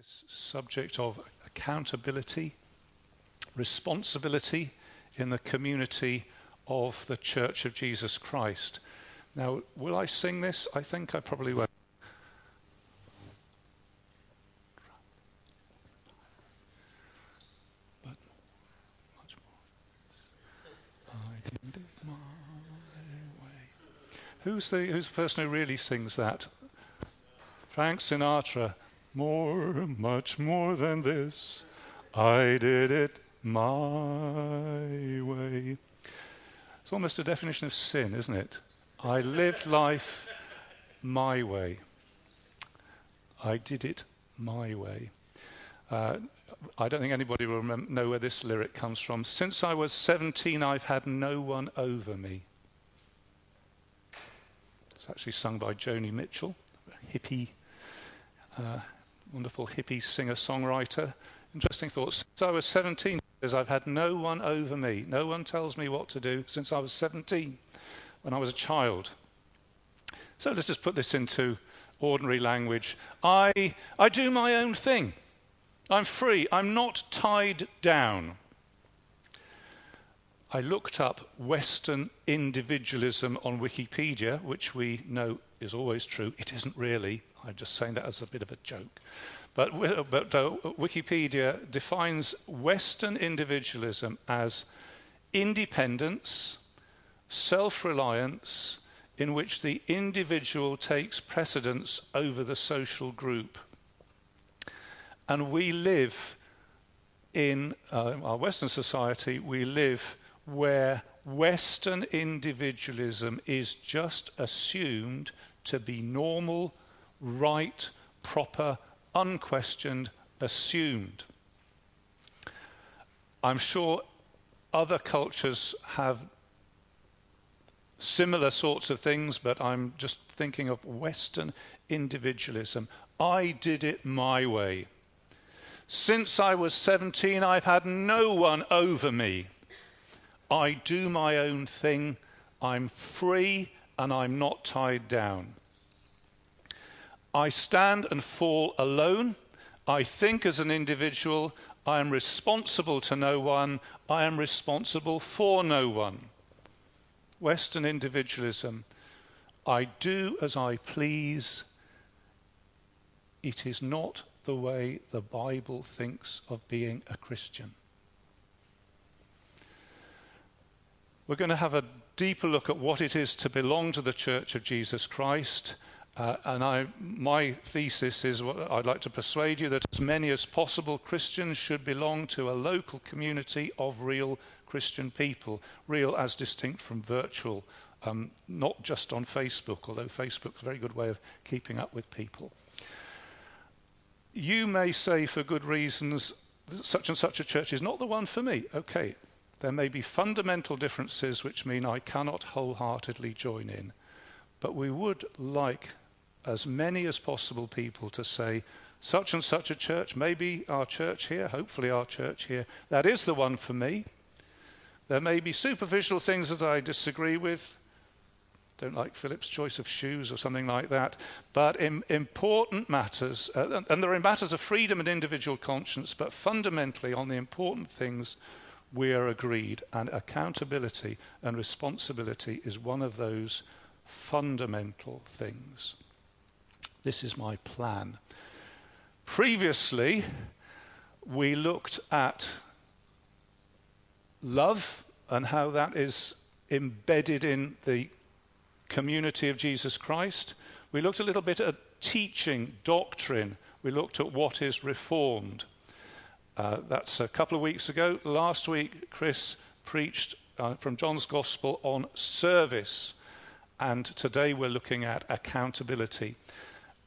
This subject of accountability, responsibility in the community of the Church of Jesus Christ. Now, will I sing this? I think I probably way. Who's the, who's the person who really sings that? Frank Sinatra. More, much more than this. I did it my way. It's almost a definition of sin, isn't it? I lived life my way. I did it my way. Uh, I don't think anybody will remember, know where this lyric comes from. Since I was 17, I've had no one over me. It's actually sung by Joni Mitchell, hippie uh, wonderful hippie singer songwriter. Interesting thoughts. Since I was 17 years, I've had no one over me. No one tells me what to do since I was 17 when I was a child. So let's just put this into ordinary language. I, I do my own thing. I'm free. I'm not tied down. I looked up Western individualism on Wikipedia, which we know is always true. It isn't really. I'm just saying that as a bit of a joke. But, but uh, Wikipedia defines Western individualism as independence, self reliance, in which the individual takes precedence over the social group. And we live in uh, our Western society, we live where Western individualism is just assumed to be normal right, proper, unquestioned, assumed. I'm sure other cultures have similar sorts of things, but I'm just thinking of Western individualism. I did it my way. Since I was 17, I've had no one over me. I do my own thing. I'm free and I'm not tied down. I stand and fall alone. I think as an individual. I am responsible to no one. I am responsible for no one. Western individualism. I do as I please. It is not the way the Bible thinks of being a Christian. We're going to have a deeper look at what it is to belong to the Church of Jesus Christ. Uh, and I, my thesis is what I'd like to persuade you that as many as possible Christians should belong to a local community of real Christian people, real as distinct from virtual, um, not just on Facebook, although Facebook's a very good way of keeping up with people. You may say, for good reasons, such and such a church is not the one for me. Okay, there may be fundamental differences which mean I cannot wholeheartedly join in. But we would like as many as possible people to say, such and such a church, maybe our church here, hopefully our church here, that is the one for me. There may be superficial things that I disagree with. Don't like Philip's choice of shoes or something like that. But in important matters, uh, and there are matters of freedom and individual conscience, but fundamentally on the important things, we are agreed. And accountability and responsibility is one of those fundamental things. This is my plan. Previously, we looked at love and how that is embedded in the community of Jesus Christ. We looked a little bit at teaching, doctrine. We looked at what is reformed. Uh, that's a couple of weeks ago. Last week, Chris preached uh, from John's Gospel on service. And today we're looking at accountability.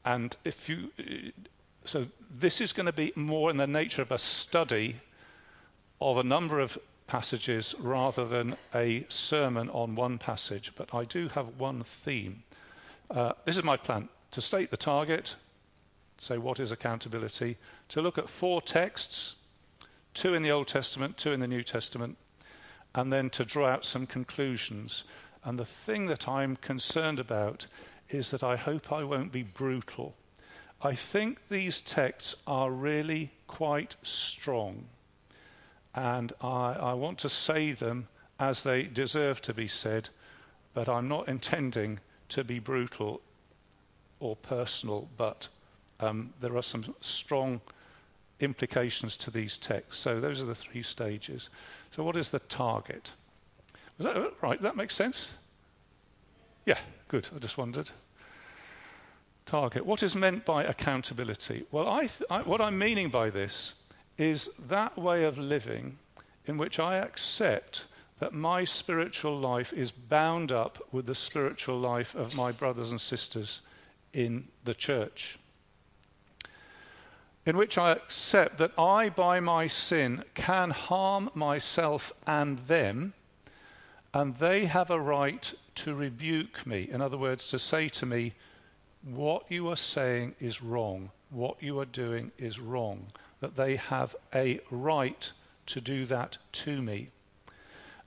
And if you, so this is going to be more in the nature of a study of a number of passages rather than a sermon on one passage. But I do have one theme. Uh, this is my plan to state the target, say what is accountability, to look at four texts, two in the Old Testament, two in the New Testament, and then to draw out some conclusions. And the thing that I'm concerned about is that I hope I won't be brutal. I think these texts are really quite strong. And I, I want to say them as they deserve to be said, but I'm not intending to be brutal or personal, but um, there are some strong implications to these texts. So those are the three stages. So what is the target? Was that right? That makes sense? Yeah, good. I just wondered. Target. What is meant by accountability? Well, I th- I, what I'm meaning by this is that way of living in which I accept that my spiritual life is bound up with the spiritual life of my brothers and sisters in the church. In which I accept that I, by my sin, can harm myself and them, and they have a right to rebuke me. In other words, to say to me, What you are saying is wrong, what you are doing is wrong, that they have a right to do that to me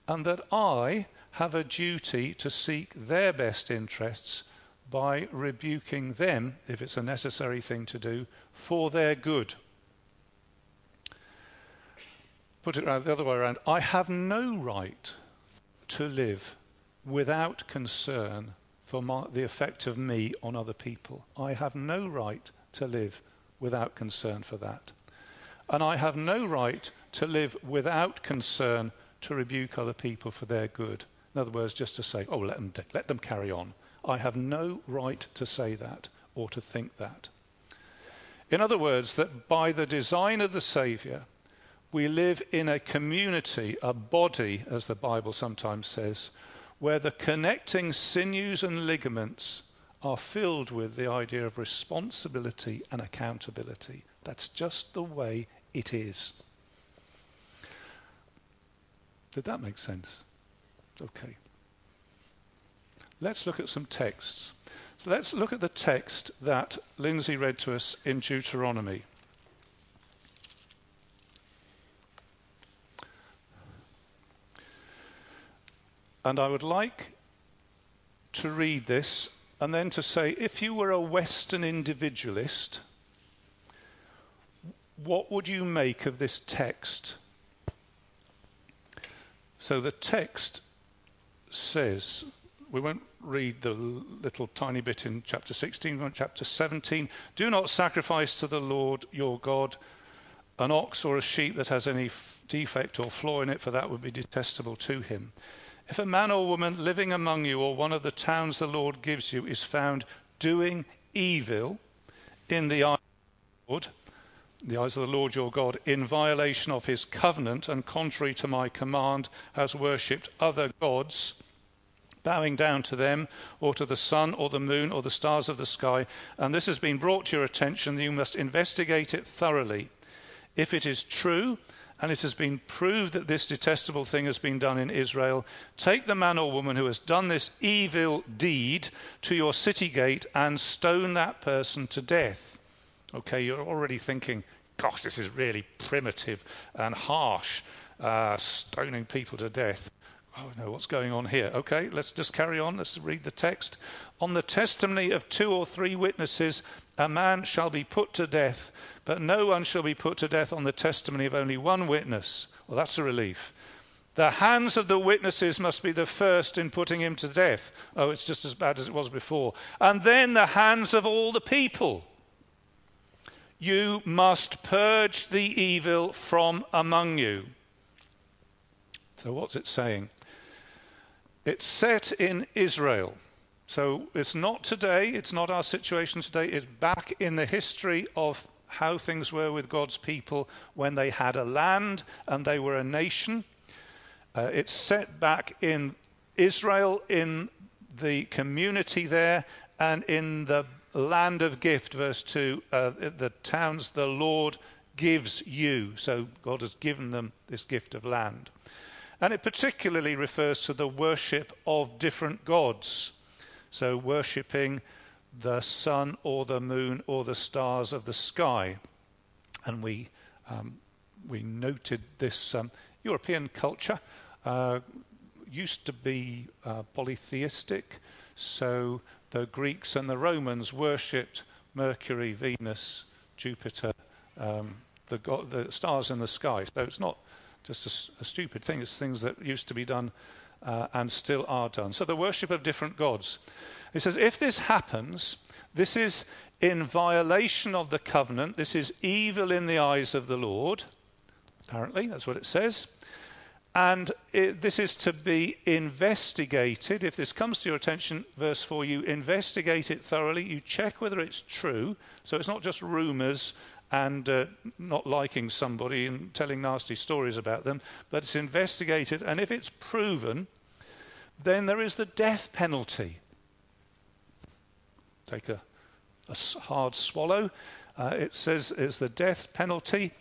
and that I have a duty to seek their best interests by rebuking them, if it's a necessary thing to do, for their good. Put it around the other way around. I have no right to live without concern for my, the effect of me on other people. I have no right to live without concern for that. And I have no right to live without concern to rebuke other people for their good. In other words, just to say, oh, let them, let them carry on. I have no right to say that or to think that. In other words, that by the design of the Saviour, we live in a community, a body, as the Bible sometimes says, where the connecting sinews and ligaments are filled with the idea of responsibility and accountability. That's just the way it is. Did that make sense? Okay. Let's look at some texts. So let's look at the text that Lindsay read to us in Deuteronomy. And I would like to read this and then to say if you were a Western individualist, what would you make of this text? So the text says, we won't read the little tiny bit in chapter 16, but chapter 17. Do not sacrifice to the Lord your God an ox or a sheep that has any defect or flaw in it, for that would be detestable to him. If a man or woman living among you or one of the towns the Lord gives you is found doing evil in the eye of the Lord, the eyes of the Lord your God, in violation of his covenant and contrary to my command, has worshipped other gods, bowing down to them, or to the sun, or the moon, or the stars of the sky, and this has been brought to your attention, you must investigate it thoroughly. If it is true, and it has been proved that this detestable thing has been done in Israel, take the man or woman who has done this evil deed to your city gate and stone that person to death. Okay, you're already thinking, gosh, this is really primitive and harsh, uh, stoning people to death. Oh no, what's going on here? Okay, let's just carry on. Let's read the text. On the testimony of two or three witnesses, a man shall be put to death, but no one shall be put to death on the testimony of only one witness. Well, that's a relief. The hands of the witnesses must be the first in putting him to death. Oh, it's just as bad as it was before. And then the hands of all the people. You must purge the evil from among you. So, what's it saying? It's set in Israel. So, it's not today, it's not our situation today, it's back in the history of how things were with God's people when they had a land and they were a nation. Uh, it's set back in Israel, in the community there, and in the land of gift, verse 2, uh, the towns the Lord gives you. So God has given them this gift of land. And it particularly refers to the worship of different gods. So, worshipping the sun or the moon or the stars of the sky. And we, um, we noted this um, European culture uh, used to be uh, polytheistic. So, the Greeks and the Romans worshipped Mercury, Venus, Jupiter, um, the, the, stars in the sky. So it's not just a, a, stupid thing, it's things that used to be done uh, and still are done. So the worship of different gods. He says, if this happens, this is in violation of the covenant, this is evil in the eyes of the Lord. Apparently, that's what it says. And it, this is to be investigated. If this comes to your attention, verse 4, you investigate it thoroughly. You check whether it's true. So it's not just rumors and uh, not liking somebody and telling nasty stories about them, but it's investigated. And if it's proven, then there is the death penalty. Take a, a hard swallow. Uh, it says it's the death penalty.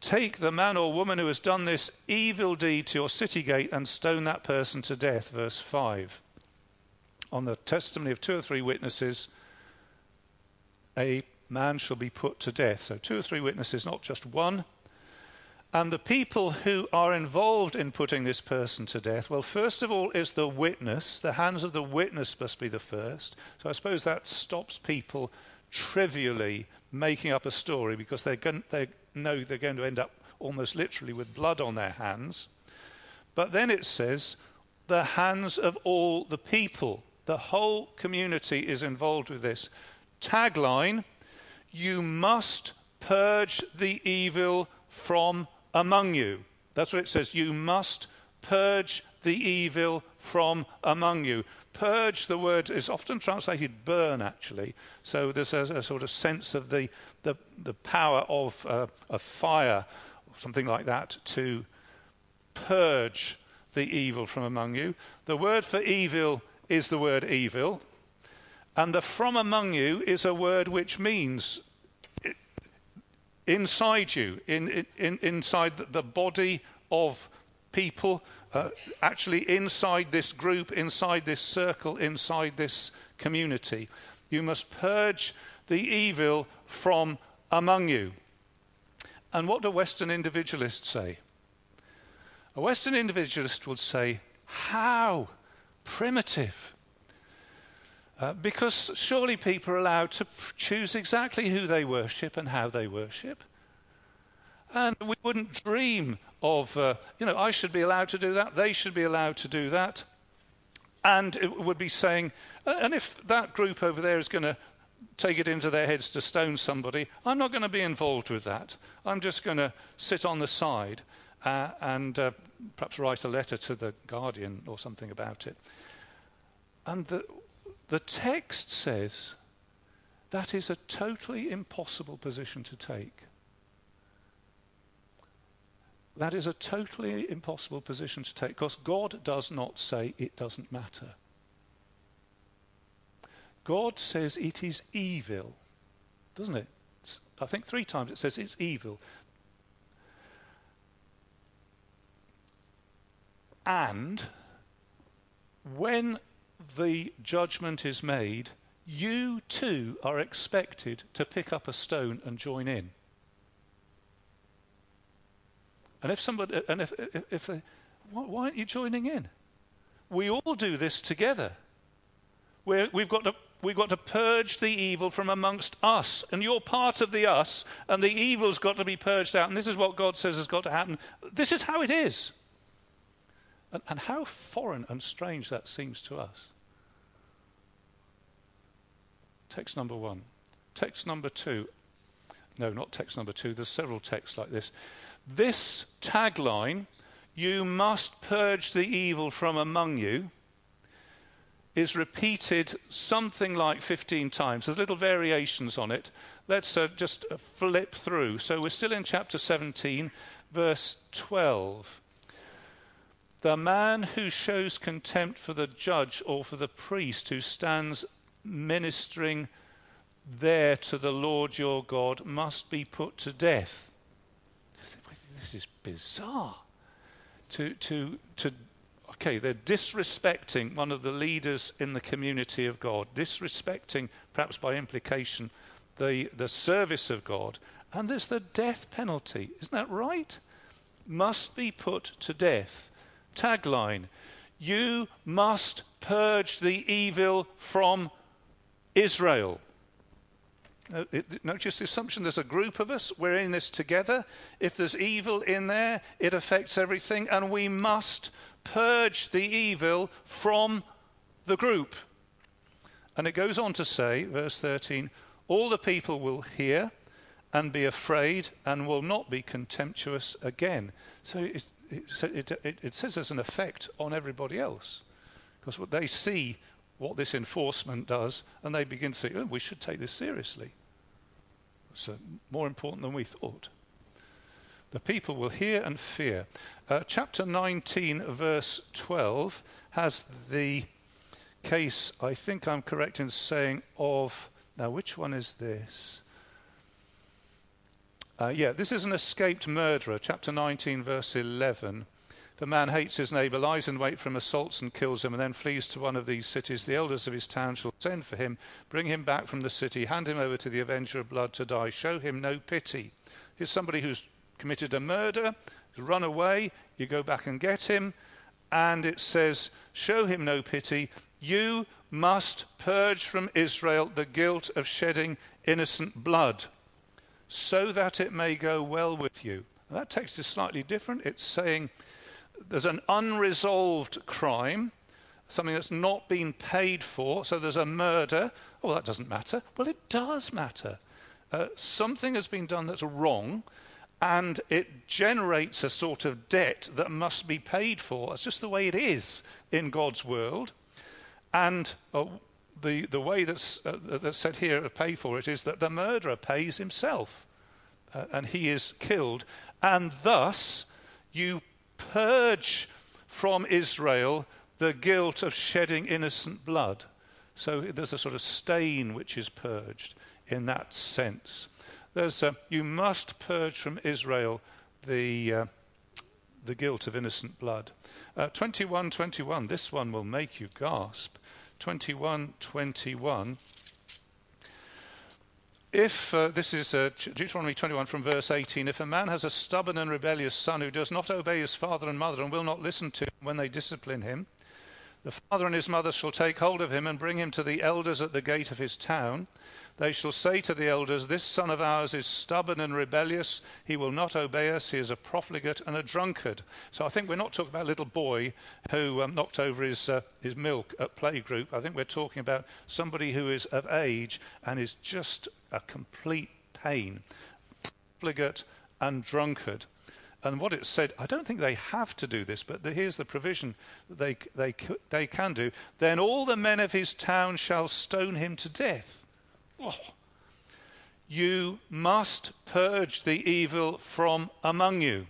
Take the man or woman who has done this evil deed to your city gate and stone that person to death. Verse 5. On the testimony of two or three witnesses, a man shall be put to death. So, two or three witnesses, not just one. And the people who are involved in putting this person to death, well, first of all, is the witness. The hands of the witness must be the first. So, I suppose that stops people trivially making up a story because going, they're know they're going to end up almost literally with blood on their hands. But then it says, the hands of all the people. The whole community is involved with this. Tagline You must purge the evil from among you. That's what it says. You must purge the evil from among you. Purge, the word is often translated burn, actually. So there's a, a sort of sense of the, the, the power of, uh, of fire, something like that, to purge the evil from among you. The word for evil is the word evil. And the from among you is a word which means inside you, in, in, inside the body of people, uh, actually inside this group, inside this circle, inside this community. You must purge the evil from among you. And what do Western individualists say? A Western individualist would say, How primitive. Uh, because surely people are allowed to choose exactly who they worship and how they worship. And we wouldn't dream of, uh, you know, I should be allowed to do that, they should be allowed to do that. And it would be saying, uh, and if that group over there is going to take it into their heads to stone somebody, I'm not going to be involved with that. I'm just going to sit on the side uh, and uh, perhaps write a letter to the Guardian or something about it. And the, the text says that is a totally impossible position to take. That is a totally impossible position to take because God does not say it doesn't matter. God says it is evil, doesn't it? I think three times it says it's evil. And when the judgment is made, you too are expected to pick up a stone and join in. And if somebody, and if, if, if uh, they, why aren't you joining in? We all do this together. we we've, got to, we've got to purge the evil from amongst us. And you're part of the us, and the evil's got to be purged out. And this is what God says has got to happen. This is how it is. And, and how foreign and strange that seems to us. Text number one. Text number two. No, not text number two. There's several texts like this. This tagline, you must purge the evil from among you, is repeated something like 15 times. There's little variations on it. Let's uh, just uh, flip through. So we're still in chapter 17, verse 12. The man who shows contempt for the judge or for the priest who stands ministering there to the Lord your God must be put to death this is bizarre. To, to, to, okay, they're disrespecting one of the leaders in the community of God, disrespecting, perhaps by implication, the, the service of God. And there's the death penalty. Isn't that right? Must be put to death. Tagline You must purge the evil from Israel. Uh, notice the assumption there's a group of us, we're in this together. If there's evil in there, it affects everything, and we must purge the evil from the group. And it goes on to say, verse 13, all the people will hear and be afraid and will not be contemptuous again. So it, it, it, it says there's an effect on everybody else because what they see what this enforcement does and they begin to say, oh, we should take this seriously. So, more important than we thought. The people will hear and fear. Uh, chapter 19, verse 12, has the case, I think I'm correct in saying, of. Now, which one is this? Uh, yeah, this is an escaped murderer, chapter 19, verse 11. A man hates his neighbor, lies in wait for him, assaults and kills him, and then flees to one of these cities, the elders of his town shall send for him, bring him back from the city, hand him over to the avenger of blood to die, show him no pity. Here's somebody who's committed a murder, run away, you go back and get him, and it says, show him no pity. You must purge from Israel the guilt of shedding innocent blood so that it may go well with you. that text is slightly different. It's saying there's an unresolved crime, something that's not been paid for, so there's a murder. Oh, that doesn't matter. Well, it does matter. Uh, something has been done that's wrong, and it generates a sort of debt that must be paid for. It's just the way it is in God's world. And uh, the, the way that's, uh, that's said here to pay for it is that the murderer pays himself uh, and he is killed. And thus you purge from Israel the guilt of shedding innocent blood. So there's a sort of stain which is purged in that sense. There's a, you must purge from Israel the, uh, the guilt of innocent blood. Uh, 21 21, this one will make you gasp. 21 21. If, uh, this is uh, Deuteronomy 21 from verse 18, if a man has a stubborn and rebellious son who does not obey his father and mother and will not listen to him when they discipline him, the father and his mother shall take hold of him and bring him to the elders at the gate of his town. They shall say to the elders, This son of ours is stubborn and rebellious. He will not obey us. He is a profligate and a drunkard. So I think we're not talking about a little boy who um, knocked over his, uh, his milk at playgroup. I think we're talking about somebody who is of age and is just a complete pain. Profligate and drunkard. And what it said, I don't think they have to do this, but the, here's the provision that they, they, they can do. Then all the men of his town shall stone him to death. Oh. You must purge the evil from among you.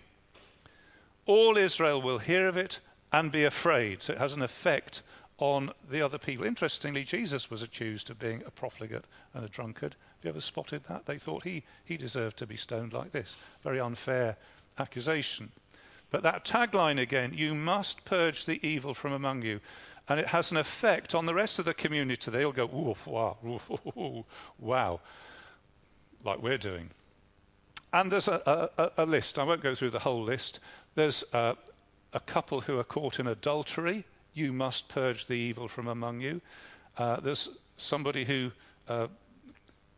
All Israel will hear of it and be afraid. So it has an effect on the other people. Interestingly, Jesus was accused of being a profligate and a drunkard. Have you ever spotted that? They thought he, he deserved to be stoned like this. Very unfair accusation. But that tagline again, you must purge the evil from among you and it has an effect on the rest of the community. They'll go, oof, wow, wow, like we're doing. And there's a, a, a, list. I won't go through the whole list. There's a couple who are caught in adultery. You must purge the evil from among you. Uh, there's somebody who uh,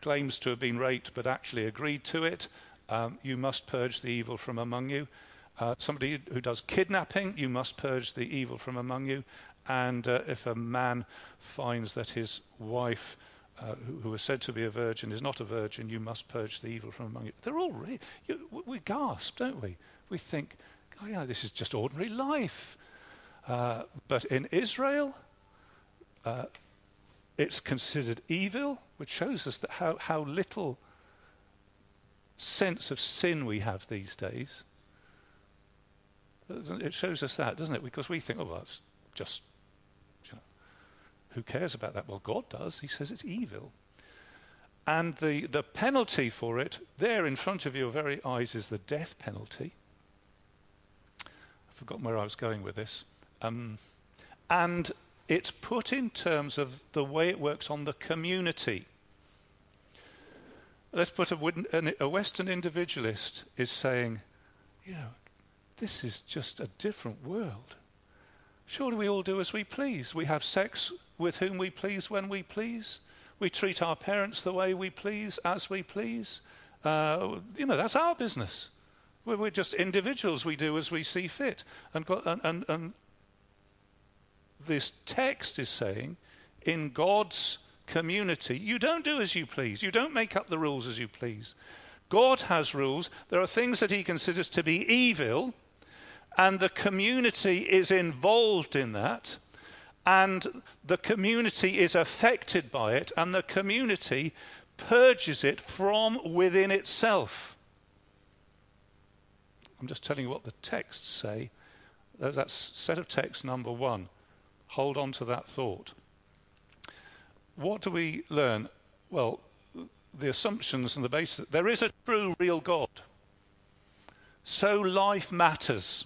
claims to have been raped but actually agreed to it. Um, you must purge the evil from among you. Uh, somebody who does kidnapping, you must purge the evil from among you. And uh, if a man finds that his wife, uh, who, who is said to be a virgin, is not a virgin, you must purge the evil from among you. They're all really, you, we gasp, don't we? We think, oh, yeah, this is just ordinary life. Uh, but in Israel, uh, it's considered evil, which shows us that how, how little sense of sin we have these days. It shows us that, doesn't it? Because we think, oh, that's just who cares about that? Well, God does. He says it's evil. And the, the penalty for it, there in front of your very eyes, is the death penalty. I've forgotten where I was going with this. Um, and it's put in terms of the way it works on the community. Let's put a, a Western individualist is saying, you know, this is just a different world. Surely we all do as we please. We have sex with whom we please when we please. We treat our parents the way we please, as we please. Uh, you know, that's our business. We're, we're, just individuals. We do as we see fit. And, and, and, and this text is saying, in God's community, you don't do as you please. You don't make up the rules as you please. God has rules. There are things that he considers to be evil, and the community is involved in that, and the community is affected by it, and the community purges it from within itself. I'm just telling you what the texts say. That's set of texts number one. Hold on to that thought. What do we learn? Well, the assumptions and the basis. There is a true, real God. So life matters.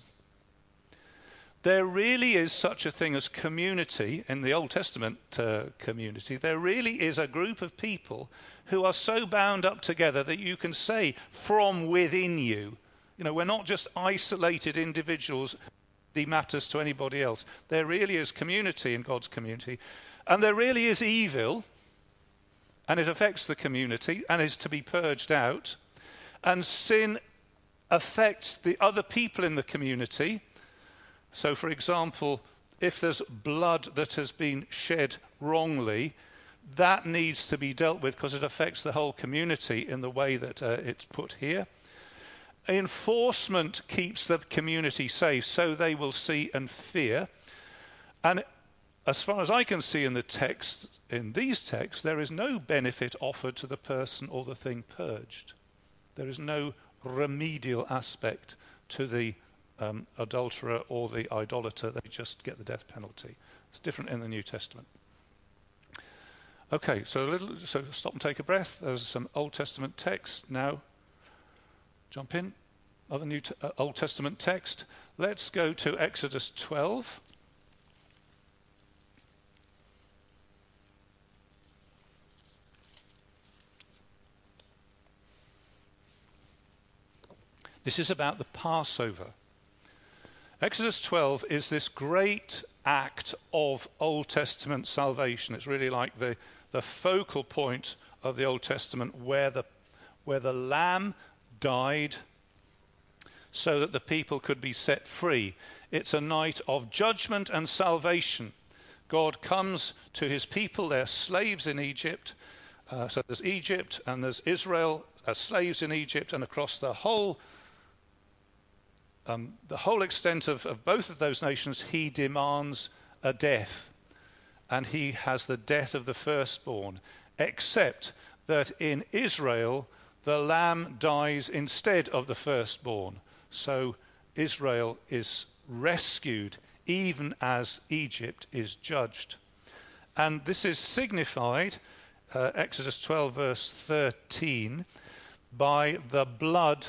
There really is such a thing as community in the Old Testament uh, community. There really is a group of people who are so bound up together that you can say from within you, you know, we're not just isolated individuals, it matters to anybody else. There really is community in God's community. And there really is evil, and it affects the community and is to be purged out. And sin affects the other people in the community. So, for example, if there's blood that has been shed wrongly, that needs to be dealt with because it affects the whole community in the way that uh, it's put here. Enforcement keeps the community safe so they will see and fear. And as far as I can see in the text, in these texts, there is no benefit offered to the person or the thing purged. There is no remedial aspect to the um, adulterer or the idolater. They just get the death penalty. It's different in the New Testament. Okay, so a little, so stop and take a breath. There's some Old Testament text. Now, jump in. Other New t- uh, Old Testament text. Let's go to Exodus 12. This is about the Passover. Exodus 12 is this great act of Old Testament salvation. It's really like the the focal point of the Old Testament where the, where the lamb died so that the people could be set free. It's a night of judgment and salvation. God comes to his people, they're slaves in Egypt. Uh, so there's Egypt and there's Israel as slaves in Egypt, and across the whole um, the whole extent of, of both of those nations, he demands a death and he has the death of the firstborn, except that in Israel the lamb dies instead of the firstborn. So Israel is rescued even as Egypt is judged. And this is signified, uh, Exodus 12, verse 13, by the blood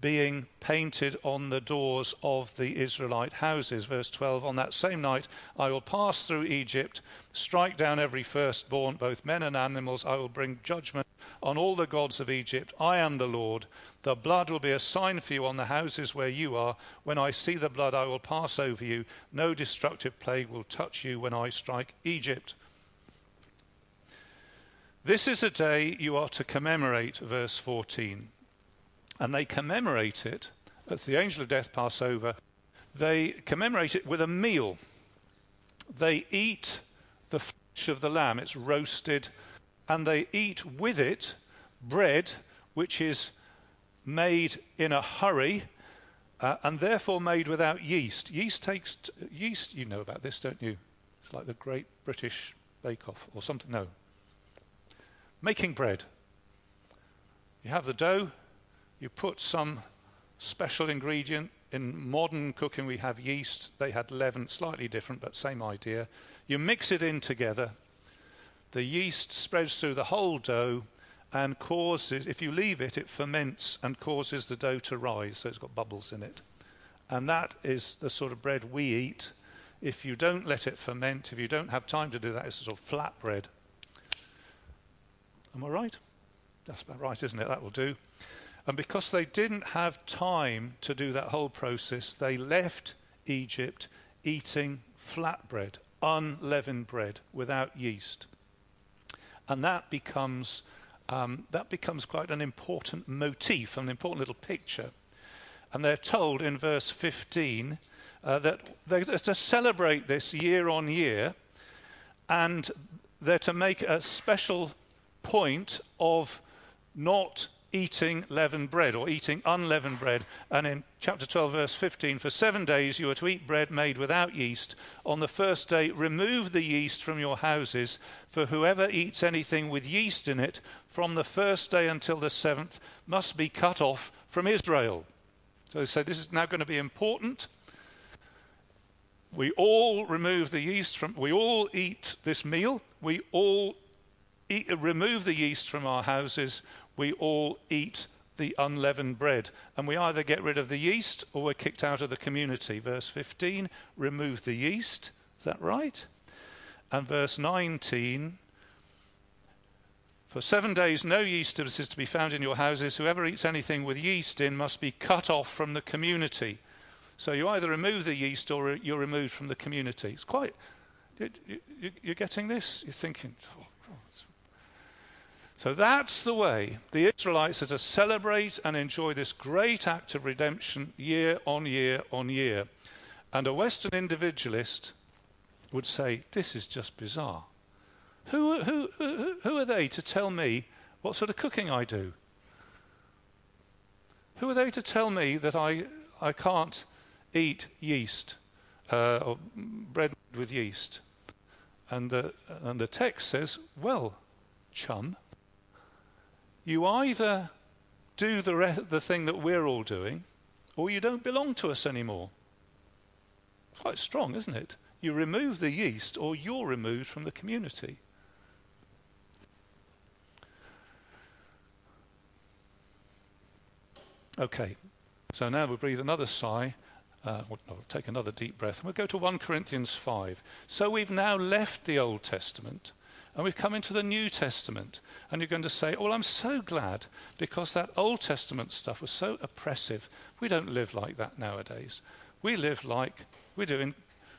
being painted on the doors of the Israelite houses. Verse 12 On that same night I will pass through Egypt, strike down every firstborn, both men and animals. I will bring judgment on all the gods of Egypt. I am the Lord. The blood will be a sign for you on the houses where you are. When I see the blood, I will pass over you. No destructive plague will touch you when I strike Egypt. This is a day you are to commemorate, verse 14 and they commemorate it. That's the angel of death Passover. They commemorate it with a meal. They eat the flesh of the lamb, it's roasted, and they eat with it bread which is made in a hurry uh, and therefore made without yeast. Yeast takes t- yeast. You know about this, don't you? It's like the Great British Bake Off or something. No. Making bread. You have the dough, you put some special ingredient. In modern cooking, we have yeast. They had leaven, slightly different, but same idea. You mix it in together. The yeast spreads through the whole dough and causes, if you leave it, it ferments and causes the dough to rise, so it's got bubbles in it. And that is the sort of bread we eat. If you don't let it ferment, if you don't have time to do that, it's a sort of flat bread. Am I right? That's about right, isn't it? That will do. And because they didn't have time to do that whole process, they left Egypt eating flat bread, unleavened bread, without yeast. And that becomes, um, that becomes quite an important motif, an important little picture. And they're told in verse 15 uh, that they're to celebrate this year on year, and they're to make a special point of not eating leavened bread or eating unleavened bread. And in chapter 12, verse 15, for seven days you are to eat bread made without yeast. On the first day, remove the yeast from your houses, for whoever eats anything with yeast in it from the first day until the seventh must be cut off from Israel. So they say this is now going to be important. We all remove the yeast from, we all eat this meal, we all eat, remove the yeast from our houses, we all eat the unleavened bread. And we either get rid of the yeast or we're kicked out of the community. Verse 15, remove the yeast. Is that right? And verse 19, for seven days no yeast is to be found in your houses. Whoever eats anything with yeast in must be cut off from the community. So you either remove the yeast or you're removed from the community. It's quite. You're getting this? You're thinking, so that's the way the Israelites are to celebrate and enjoy this great act of redemption year on year on year. And a Western individualist would say, This is just bizarre. Who, who, who, who are they to tell me what sort of cooking I do? Who are they to tell me that I, I can't eat yeast uh, or bread with yeast? And the, and the text says, Well, chum, you either do the, re- the thing that we're all doing, or you don't belong to us anymore. Quite strong, isn't it? You remove the yeast, or you're removed from the community. Okay, so now we'll breathe another sigh. Uh, we'll take another deep breath, and we'll go to 1 Corinthians 5. So we've now left the Old Testament and we've come into the New Testament. And you're going to say, well, I'm so glad because that Old Testament stuff was so oppressive. We don't live like that nowadays. We live like, we're doing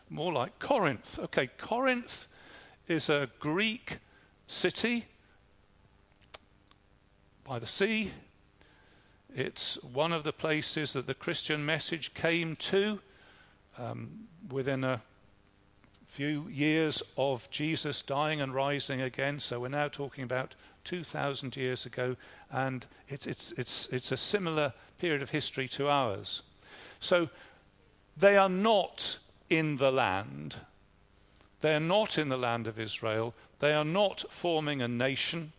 more like Corinth. Okay, Corinth is a Greek city by the sea. It's one of the places that the Christian message came to um, within a few years of Jesus dying and rising again. So we're now talking about 2,000 years ago, and it's, it's, it's, it's a similar period of history to ours. So they are not in the land. They are not in the land of Israel. They are not forming a nation.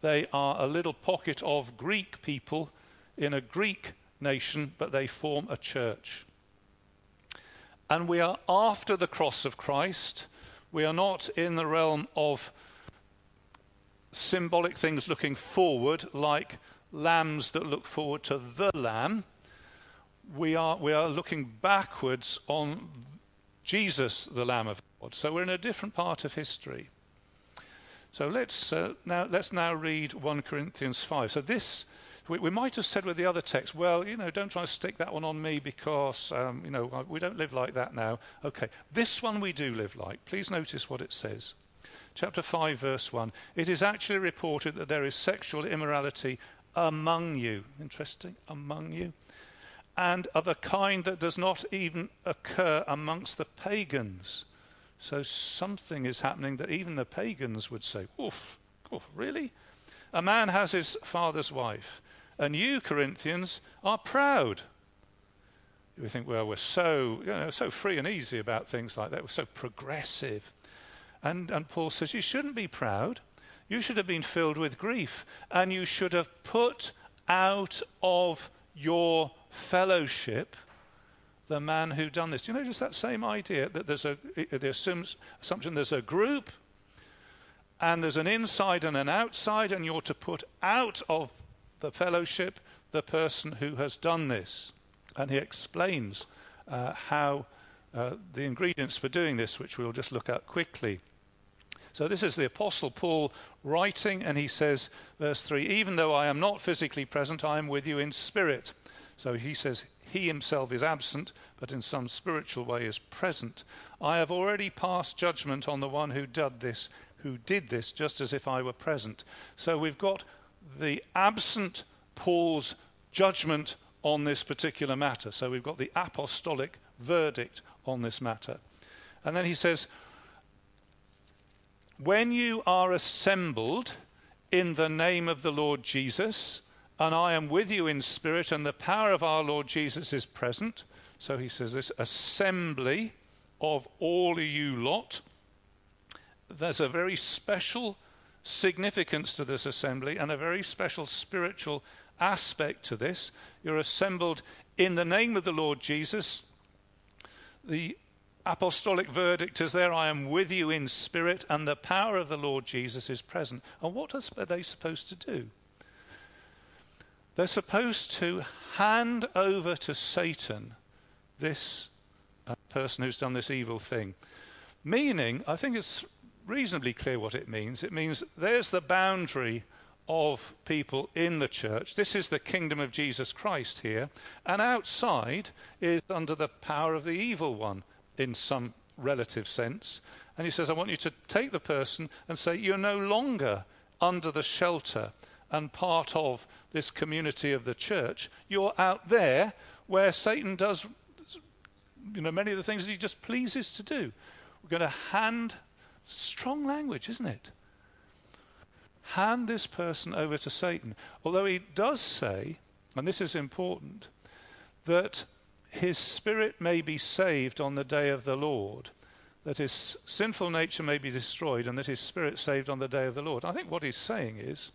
They are a little pocket of Greek people in a Greek nation, but they form a church. And we are after the cross of Christ. We are not in the realm of symbolic things looking forward, like lambs that look forward to the lamb. We are, we are looking backwards on Jesus, the Lamb of God. So we're in a different part of history. So let's, uh, now, let's now read 1 Corinthians 5. So this we, we, might have said with the other text, well, you know, don't try to stick that one on me because, um, you know, we don't live like that now. Okay, this one we do live like. Please notice what it says. Chapter 5, verse 1. It is actually reported that there is sexual immorality among you. Interesting, among you. And of a kind that does not even occur amongst the pagans. So something is happening that even the pagans would say, oof, oof really? A man has his father's wife. And you, Corinthians, are proud. We think, well, we're so, you know, so free and easy about things like that. We're so progressive. And, and Paul says, you shouldn't be proud. You should have been filled with grief. And you should have put out of your fellowship the man who done this. Do you know just that same idea that there's a the assumption there's a group and there's an inside and an outside, and you're to put out of the fellowship the person who has done this. And he explains uh, how uh, the ingredients for doing this, which we'll just look at quickly. So, this is the Apostle Paul writing, and he says, verse 3 Even though I am not physically present, I am with you in spirit. So, he says he himself is absent, but in some spiritual way is present. I have already passed judgment on the one who did this, who did this, just as if I were present. So we've got the absent Paul's judgment on this particular matter. So we've got the apostolic verdict on this matter. And then he says, When you are assembled in the name of the Lord Jesus, and I am with you in spirit, and the power of our Lord Jesus is present. So he says, This assembly of all you lot there's a very special significance to this assembly and a very special spiritual aspect to this. You're assembled in the name of the Lord Jesus. The apostolic verdict is there I am with you in spirit, and the power of the Lord Jesus is present. And what are they supposed to do? They're supposed to hand over to Satan this uh, person who's done this evil thing. Meaning, I think it's reasonably clear what it means. It means there's the boundary of people in the church. This is the kingdom of Jesus Christ here. And outside is under the power of the evil one in some relative sense. And he says, I want you to take the person and say, You're no longer under the shelter and part of this community of the church. You're out there where Satan does you know, many of the things he just pleases to do. We're going to hand Strong language, isn't it? Hand this person over to Satan. Although he does say, and this is important, that his spirit may be saved on the day of the Lord, that his sinful nature may be destroyed, and that his spirit saved on the day of the Lord. I think what he's saying is,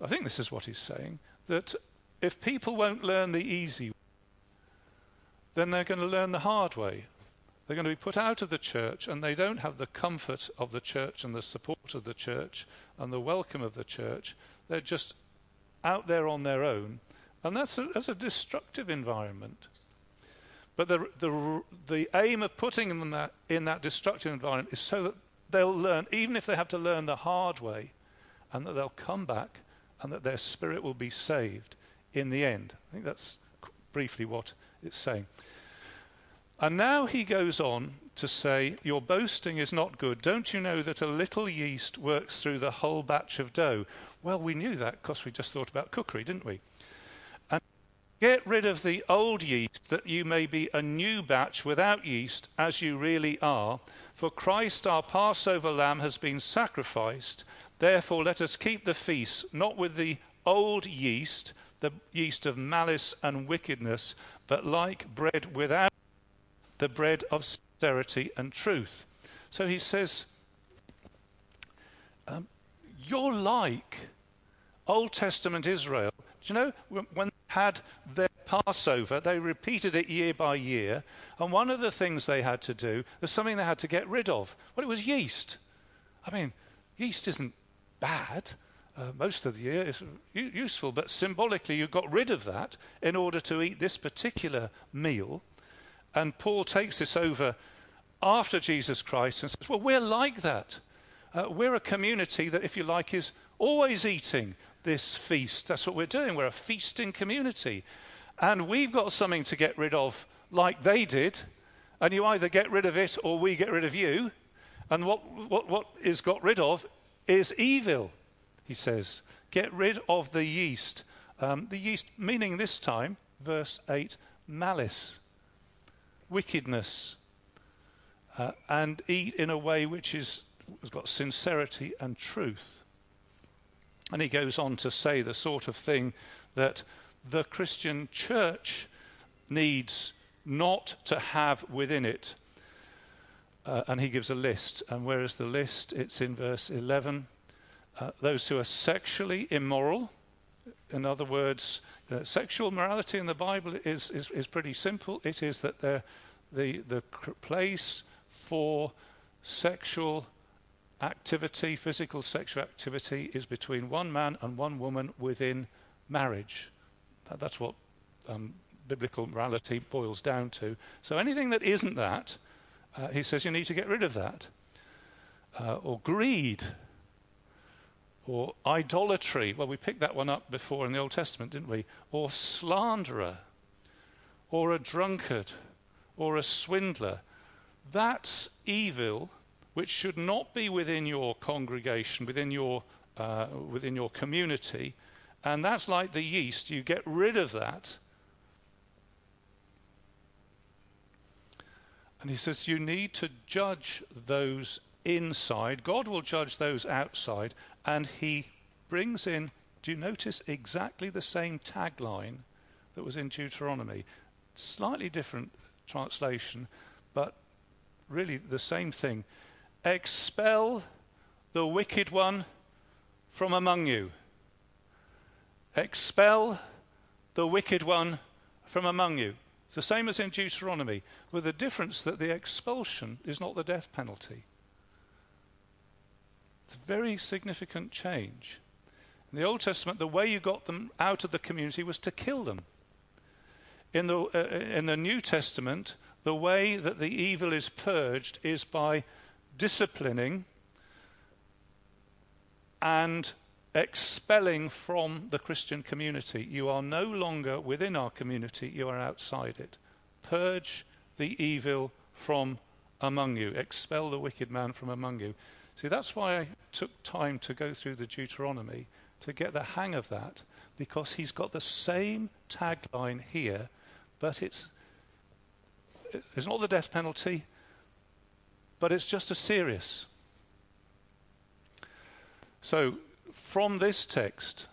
I think this is what he's saying, that if people won't learn the easy way, then they're going to learn the hard way. They're going to be put out of the church, and they don't have the comfort of the church and the support of the church and the welcome of the church. They're just out there on their own, and that's a, that's a destructive environment. But the, the, the aim of putting them in that, in that destructive environment is so that they'll learn, even if they have to learn the hard way, and that they'll come back and that their spirit will be saved in the end. I think that's briefly what it's saying. And now he goes on to say, Your boasting is not good. Don't you know that a little yeast works through the whole batch of dough? Well, we knew that because we just thought about cookery, didn't we? And get rid of the old yeast that you may be a new batch without yeast, as you really are. For Christ, our Passover lamb, has been sacrificed. Therefore, let us keep the feast, not with the old yeast, the yeast of malice and wickedness, but like bread without the bread of sincerity and truth. So he says, um, You're like Old Testament Israel. Do you know, when they had their Passover, they repeated it year by year, and one of the things they had to do was something they had to get rid of. Well, it was yeast. I mean, yeast isn't bad. Uh, most of the year is useful, but symbolically you got rid of that in order to eat this particular meal. And Paul takes this over after Jesus Christ and says, Well, we're like that. Uh, we're a community that, if you like, is always eating this feast. That's what we're doing. We're a feasting community. And we've got something to get rid of like they did. And you either get rid of it or we get rid of you. And what, what, what is got rid of is evil, he says. Get rid of the yeast. Um, the yeast, meaning this time, verse 8, malice wickedness uh, and eat in a way which is, has got sincerity and truth. And he goes on to say the sort of thing that the Christian church needs not to have within it. Uh, and he gives a list. And where is the list? It's in verse 11. Uh, those who are sexually immoral, in other words, uh, sexual morality in the Bible is, is, is pretty simple. It is that the, the place for sexual activity, physical sexual activity, is between one man and one woman within marriage. That, that's what um, biblical morality boils down to. So anything that isn't that, uh, he says you need to get rid of that. Uh, or greed, or idolatry. Well, we picked that one up before in the Old Testament, didn't we? Or slanderer, or a drunkard, or a swindler. That's evil which should not be within your congregation, within your, uh, within your community. And that's like the yeast. You get rid of that. And he says, You need to judge those inside. God will judge those outside. And he brings in, do you notice exactly the same tagline that was in Deuteronomy? Slightly different translation, but really the same thing. Expel the wicked one from among you. Expel the wicked one from among you. It's the same as in Deuteronomy, with the difference that the expulsion is not the death penalty. It's a very significant change. In the Old Testament, the way you got them out of the community was to kill them. In the, uh, in the New Testament, the way that the evil is purged is by disciplining and expelling from the Christian community. You are no longer within our community, you are outside it. Purge the evil from among you, expel the wicked man from among you. See, that's why I took time to go through the Deuteronomy to get the hang of that, because he's got the same tagline here, but it's it's not the death penalty, but it's just as serious. So, from this text,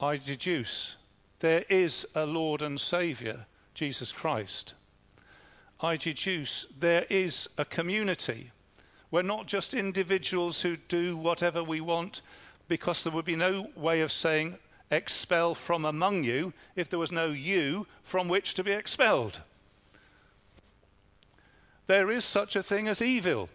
I deduce there is a Lord and Saviour, Jesus Christ. I deduce there is a community. We're not just individuals who do whatever we want because there would be no way of saying expel from among you if there was no you from which to be expelled there is such a thing as evil.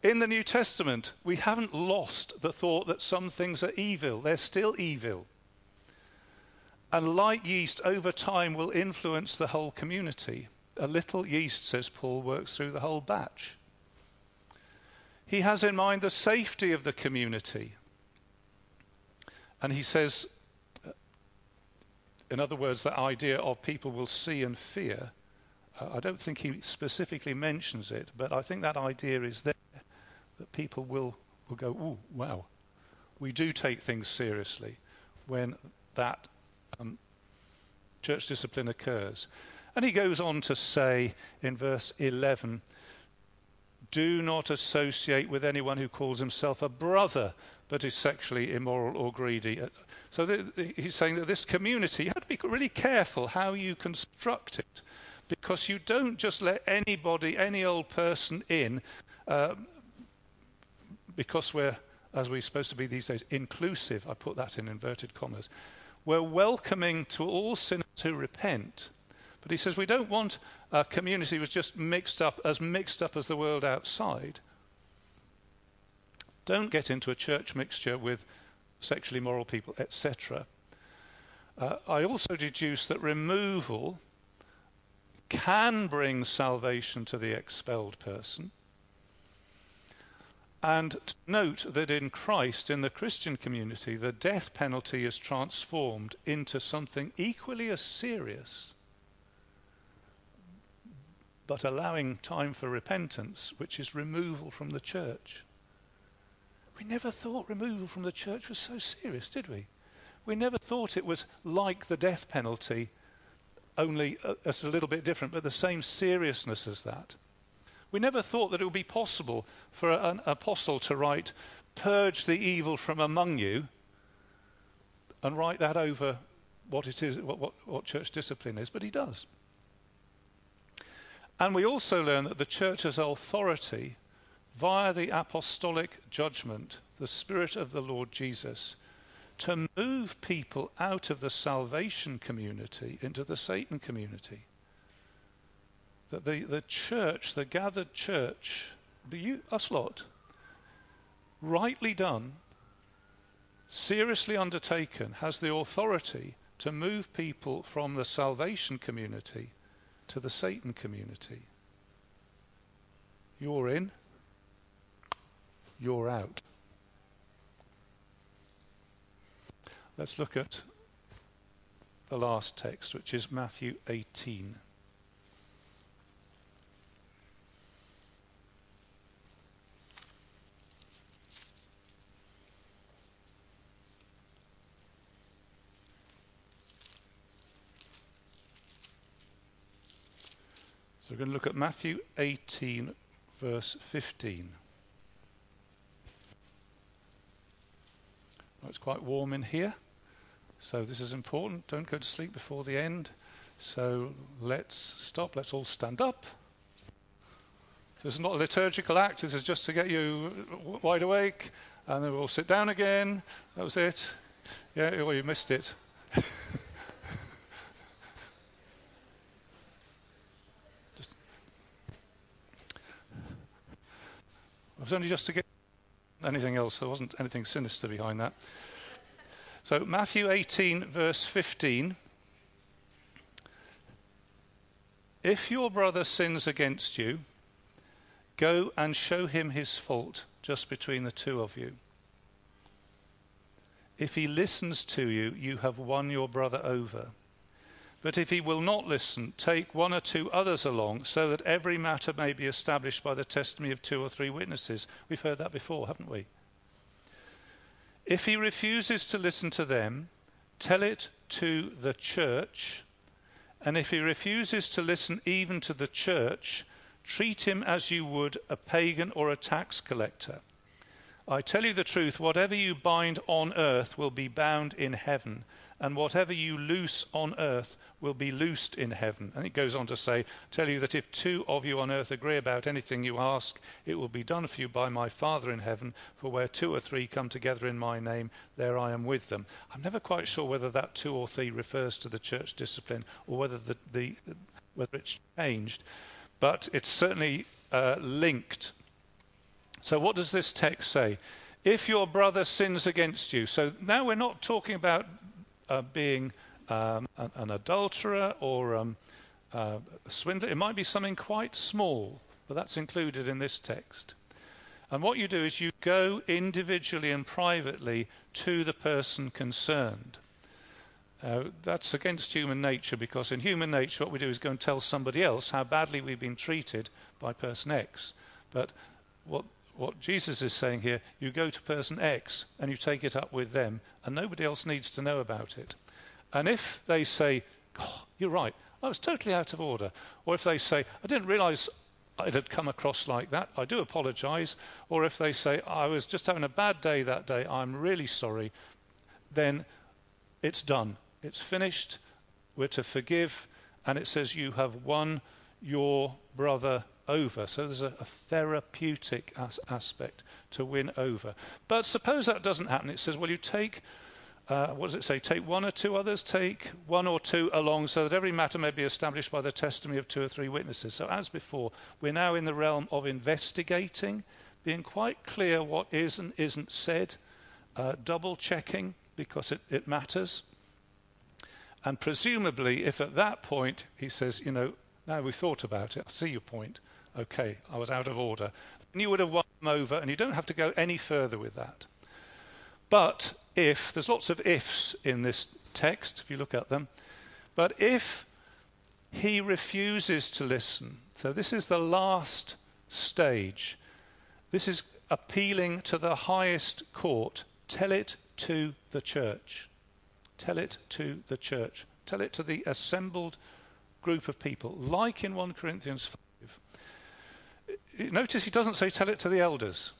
In the New Testament, we haven't lost the thought that some things are evil, they're still evil. And like yeast, over time will influence the whole community. A little yeast, says Paul, works through the whole batch. He has in mind the safety of the community. And he says, in other words, that idea of people will see and fear I don't think he specifically mentions it, but I think that idea is there that people will, will go, oh, wow, we do take things seriously when that um, church discipline occurs. And he goes on to say in verse 11, do not associate with anyone who calls himself a brother but is sexually immoral or greedy. So the, he's saying that this community, you have to be really careful how you construct it because you don't just let anybody, any old person in, uh, because we're, as we're supposed to be these days, inclusive. I put that in inverted commas. We're welcoming to all sinners who repent. But he says we don't want a community which just mixed up, as mixed up as the world outside. Don't get into a church mixture with sexually moral people, etc. Uh, I also deduce that removal can bring salvation to the expelled person. And note that in Christ, in the Christian community, the death penalty is transformed into something equally as serious, but allowing time for repentance, which is removal from the church. We never thought removal from the church was so serious, did we? We never thought it was like the death penalty only it's a little bit different, but the same seriousness as that. We never thought that it would be possible for an apostle to write, Purge the evil from among you, and write that over what it is, what, what, what church discipline is, but he does. And we also learn that the church has authority via the apostolic judgment, the Spirit of the Lord Jesus, to move people out of the salvation community into the Satan community. That the, the church, the gathered church, the you, us lot, rightly done, seriously undertaken, has the authority to move people from the salvation community to the Satan community. You're in, you're out. Let's look at the last text, which is Matthew 18. So we're going to look at Matthew 18, verse 15. Well, it's quite warm in here, so this is important. Don't go to sleep before the end. So let's stop. Let's all stand up. This is not a liturgical act. This is just to get you wide awake, and then we'll sit down again. That was it. Yeah, well, you missed it. was only just to get anything else. There wasn't anything sinister behind that. So, Matthew 18, verse 15. If your brother sins against you, go and show him his fault just between the two of you. If he listens to you, you have won your brother over. But if he will not listen, take one or two others along, so that every matter may be established by the testimony of two or three witnesses. We've heard that before, haven't we? If he refuses to listen to them, tell it to the church. And if he refuses to listen even to the church, treat him as you would a pagan or a tax collector. I tell you the truth, whatever you bind on earth will be bound in heaven, and whatever you loose on earth will be loosed in heaven. And it goes on to say, Tell you that if two of you on earth agree about anything you ask, it will be done for you by my Father in heaven, for where two or three come together in my name, there I am with them. I'm never quite sure whether that two or three refers to the church discipline or whether, the, the whether it's changed, but it's certainly uh, linked. So, what does this text say? If your brother sins against you, so now we're not talking about uh, being um, an, an, adulterer or um, uh, a swindler. It might be something quite small, but that's included in this text. And what you do is you go individually and privately to the person concerned. Uh, that's against human nature because in human nature, what we do is go and tell somebody else how badly we've been treated by person X. But what what Jesus is saying here, you go to person X and you take it up with them, and nobody else needs to know about it. And if they say, oh, You're right, I was totally out of order, or if they say, I didn't realize it had come across like that, I do apologize, or if they say, I was just having a bad day that day, I'm really sorry, then it's done. It's finished. We're to forgive, and it says, You have won your brother over. So there's a, a therapeutic as aspect to win over. But suppose that doesn't happen. It says, well, you take, uh, what does it say? Take one or two others, take one or two along, so that every matter may be established by the testimony of two or three witnesses. So, as before, we're now in the realm of investigating, being quite clear what is and isn't said, uh, double checking because it, it matters. And presumably, if at that point he says, you know, now we've thought about it, I see your point, okay, I was out of order. And you would have won them over, and you don't have to go any further with that. But if, there's lots of ifs in this text, if you look at them, but if he refuses to listen, so this is the last stage, this is appealing to the highest court, tell it to the church. Tell it to the church. Tell it to the assembled group of people, like in 1 Corinthians notice he doesn't say tell it to the elders.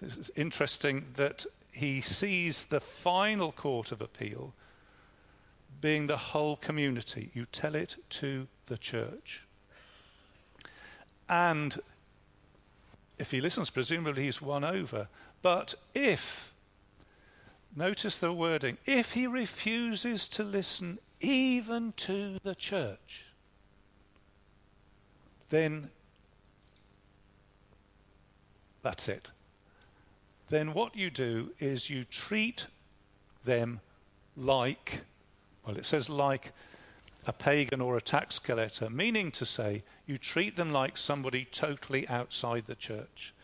It's interesting that he sees the final court of appeal being the whole community. You tell it to the church. And if he listens, presumably he's won over. But if, notice the wording, if he refuses to listen even to the church, then that's it. Then what you do is you treat them like, well, it says like a pagan or a tax collector, meaning to say you treat them like somebody totally outside the church.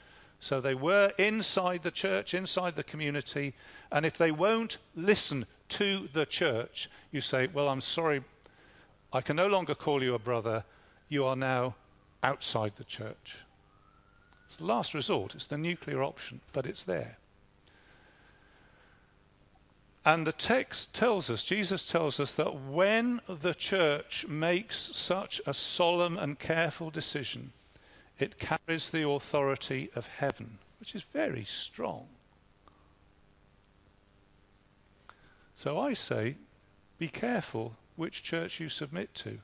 So they were inside the church, inside the community, and if they won't listen to the church, you say, Well, I'm sorry, I can no longer call you a brother. You are now outside the church. It's the last resort, it's the nuclear option, but it's there. And the text tells us, Jesus tells us, that when the church makes such a solemn and careful decision, it carries the authority of heaven, which is very strong. So I say, be careful which church you submit to.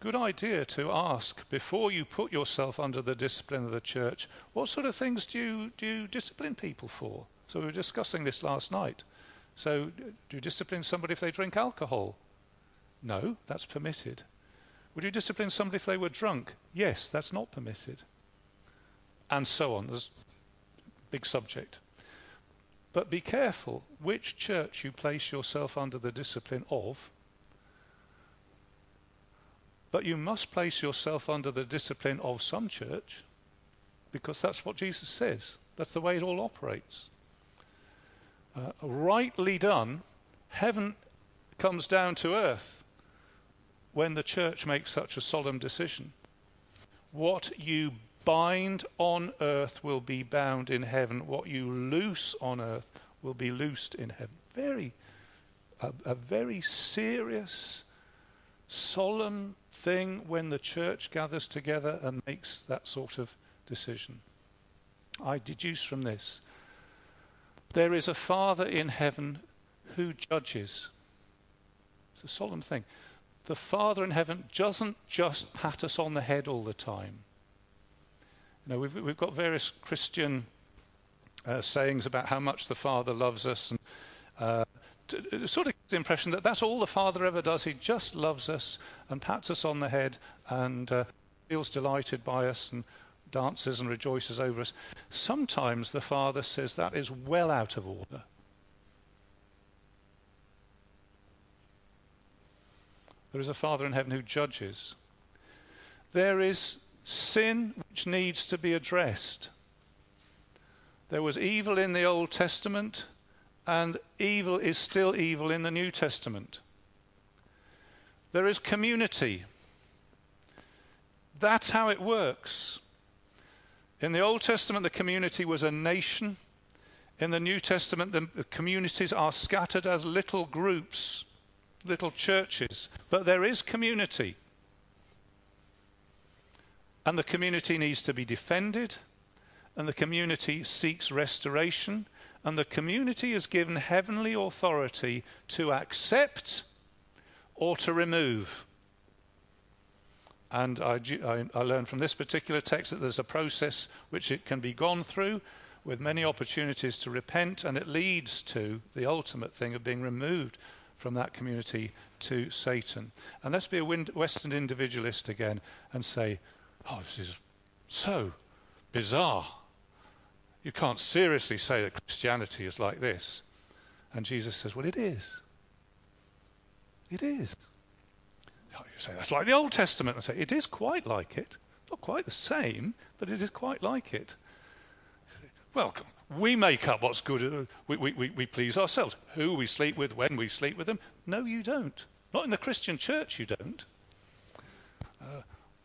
Good idea to ask before you put yourself under the discipline of the church, what sort of things do you, do you discipline people for? So we were discussing this last night. So, do you discipline somebody if they drink alcohol? No, that's permitted. Would you discipline somebody if they were drunk? Yes, that's not permitted. And so on. There's a big subject. But be careful which church you place yourself under the discipline of. But you must place yourself under the discipline of some church because that's what Jesus says. That's the way it all operates uh, rightly done, heaven comes down to earth when the church makes such a solemn decision. What you bind on earth will be bound in heaven. What you loose on earth will be loosed in heaven. Very, a, a very serious, solemn thing when the church gathers together and makes that sort of decision. I deduce from this there is a Father in heaven who judges. It's a solemn thing. The Father in heaven doesn't just pat us on the head all the time. You know, we've, we've got various Christian uh, sayings about how much the Father loves us, and uh, sort of the impression that that's all the Father ever does. He just loves us and pats us on the head and uh, feels delighted by us and dances and rejoices over us. Sometimes the Father says that is well out of order. There is a Father in heaven who judges. There is sin which needs to be addressed. There was evil in the Old Testament, and evil is still evil in the New Testament. There is community. That's how it works. In the Old Testament, the community was a nation. In the New Testament, the communities are scattered as little groups, little churches. But there is community. And the community needs to be defended, and the community seeks restoration, and the community is given heavenly authority to accept or to remove. And I, I, I learned from this particular text that there's a process which it can be gone through with many opportunities to repent, and it leads to the ultimate thing of being removed from that community to Satan. And let's be a Western individualist again and say, oh, this is so bizarre. You can't seriously say that Christianity is like this. And Jesus says, well, it is. It is. You say, that's like the Old Testament. I say, it is quite like it. Not quite the same, but it is quite like it. Well, we make up what's good. Uh, we, we, we please ourselves. Who we sleep with, when we sleep with them. No, you don't. Not in the Christian church, you don't. Uh,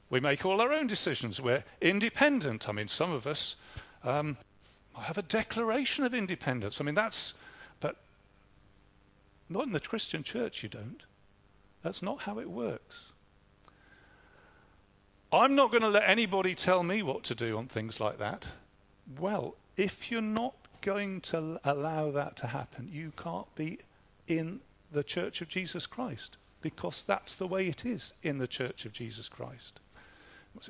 we make all our own decisions. We're independent. I mean, some of us um, have a declaration of independence. I mean, that's, but not in the Christian church, you don't. That's not how it works. I'm not going to let anybody tell me what to do on things like that. Well, if you're not going to allow that to happen, you can't be in the Church of Jesus Christ because that's the way it is in the Church of Jesus Christ.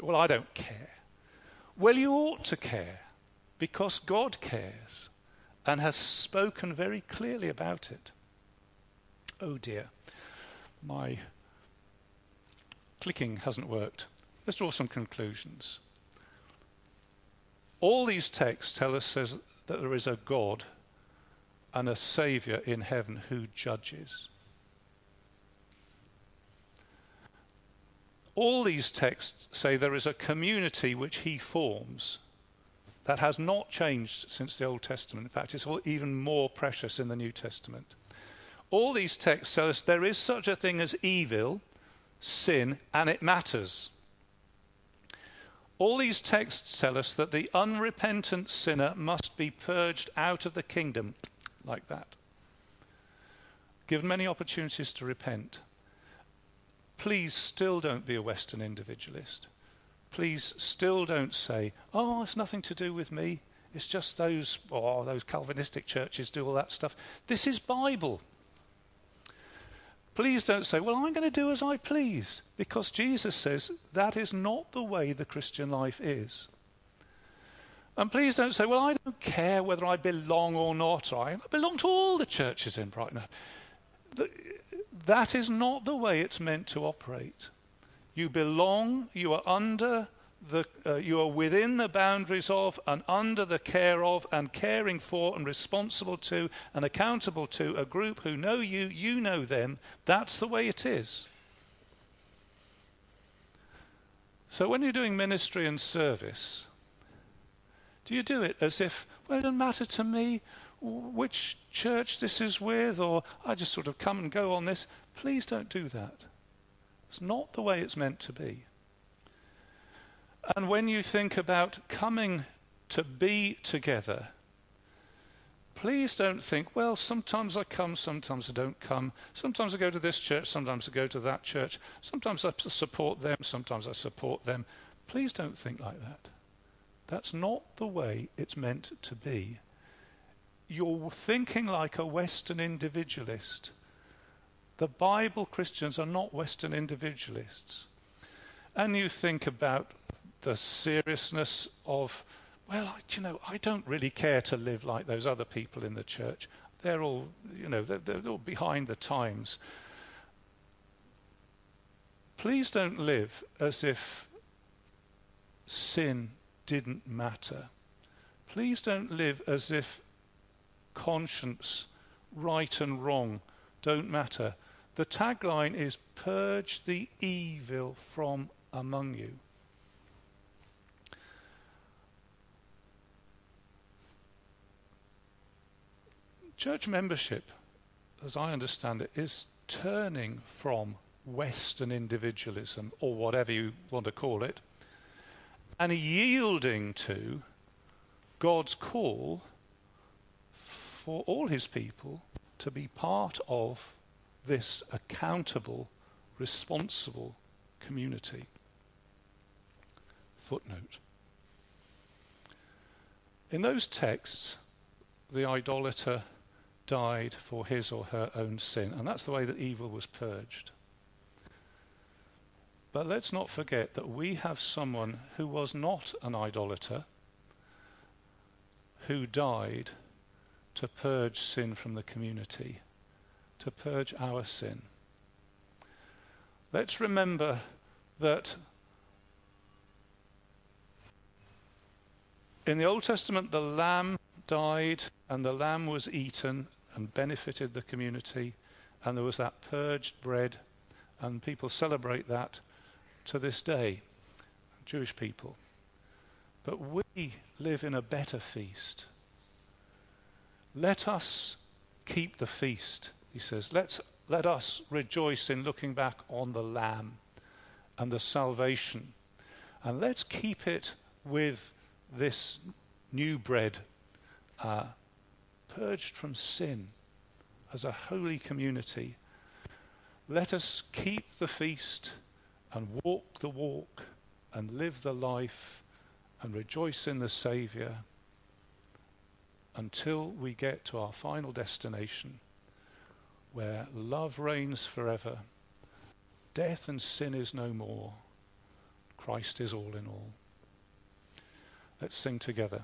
Well, I don't care. Well, you ought to care because God cares and has spoken very clearly about it. Oh dear my clicking hasn't worked. Let's draw some conclusions. All these texts tell us that there is a God and a Saviour in heaven who judges. All these texts say there is a community which he forms that has not changed since the Old Testament. In fact, it's even more precious in the New Testament. All these texts tell us there is such a thing as evil, sin, and it matters. All these texts tell us that the unrepentant sinner must be purged out of the kingdom like that. Given many opportunities to repent. Please still don't be a Western individualist. Please still don't say, oh, it's nothing to do with me. It's just those, oh, those Calvinistic churches do all that stuff. This is Bible. Please don't say, well, I'm going to do as I please, because Jesus says that is not the way the Christian life is. And please don't say, well, I don't care whether I belong or not. I belong to all the churches in Brighton. That is not the way it's meant to operate. You belong, you are under the, uh, you are within the boundaries of and under the care of and caring for and responsible to and accountable to a group who know you, you know them. That's the way it is. So when you're doing ministry and service, do you do it as if, well, it doesn't matter to me which church this is with, or I just sort of come and go on this? Please don't do that. It's not the way it's meant to be. And when you think about coming to be together, please don't think, well, sometimes I come, sometimes I don't come. Sometimes I go to this church, sometimes I go to that church. Sometimes I support them, sometimes I support them. Please don't think like that. That's not the way it's meant to be. You're thinking like a Western individualist. The Bible Christians are not Western individualists. And you think about the seriousness of, well, you know, I don't really care to live like those other people in the church. They're all, you know, they're, they're all behind the times. Please don't live as if sin didn't matter. Please don't live as if conscience, right and wrong, don't matter. The tagline is Purge the evil from among you. Church membership, as I understand it, is turning from Western individualism, or whatever you want to call it, and yielding to God's call for all his people to be part of this accountable, responsible community. Footnote. In those texts, the idolater died for his or her own sin. And that's the way that evil was purged. But let's not forget that we have someone who was not an idolater, who died to purge sin from the community, to purge our sin. Let's remember that in the Old Testament, the lamb died and the lamb was eaten and benefited the community, and there was that purged bread, and people celebrate that to this day, Jewish people. But we live in a better feast. Let us keep the feast, he says. Let's, let us rejoice in looking back on the Lamb and the salvation. And let's keep it with this new bread uh, purged from sin as a holy community. Let us keep the feast and walk the walk and live the life and rejoice in the Saviour until we get to our final destination where love reigns forever, death and sin is no more, Christ is all in all. Let's sing together.